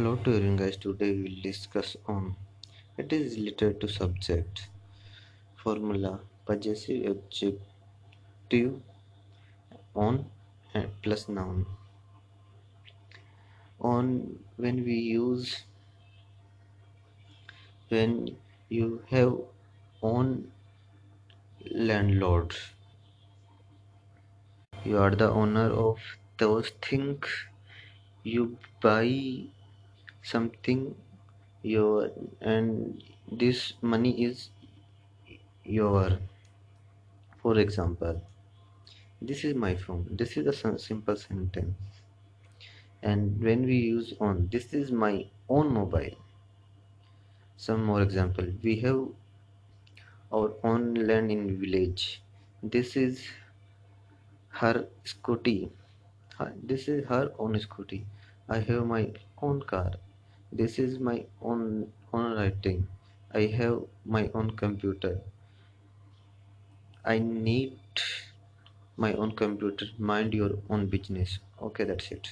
Hello to everyone guys today we will discuss on. It is related to subject formula possessive adjective on plus noun. On when we use when you have own landlord you are the owner of those things you buy something your and this money is your. For example this is my phone this is a simple sentence. And when we use on this is my own mobile. Some more example we have our own land in village. This is her scooty. This is her own scooty. I have my own car this is my own own writing. I have my own computer. I need my own computer. Mind your own business. Okay that's it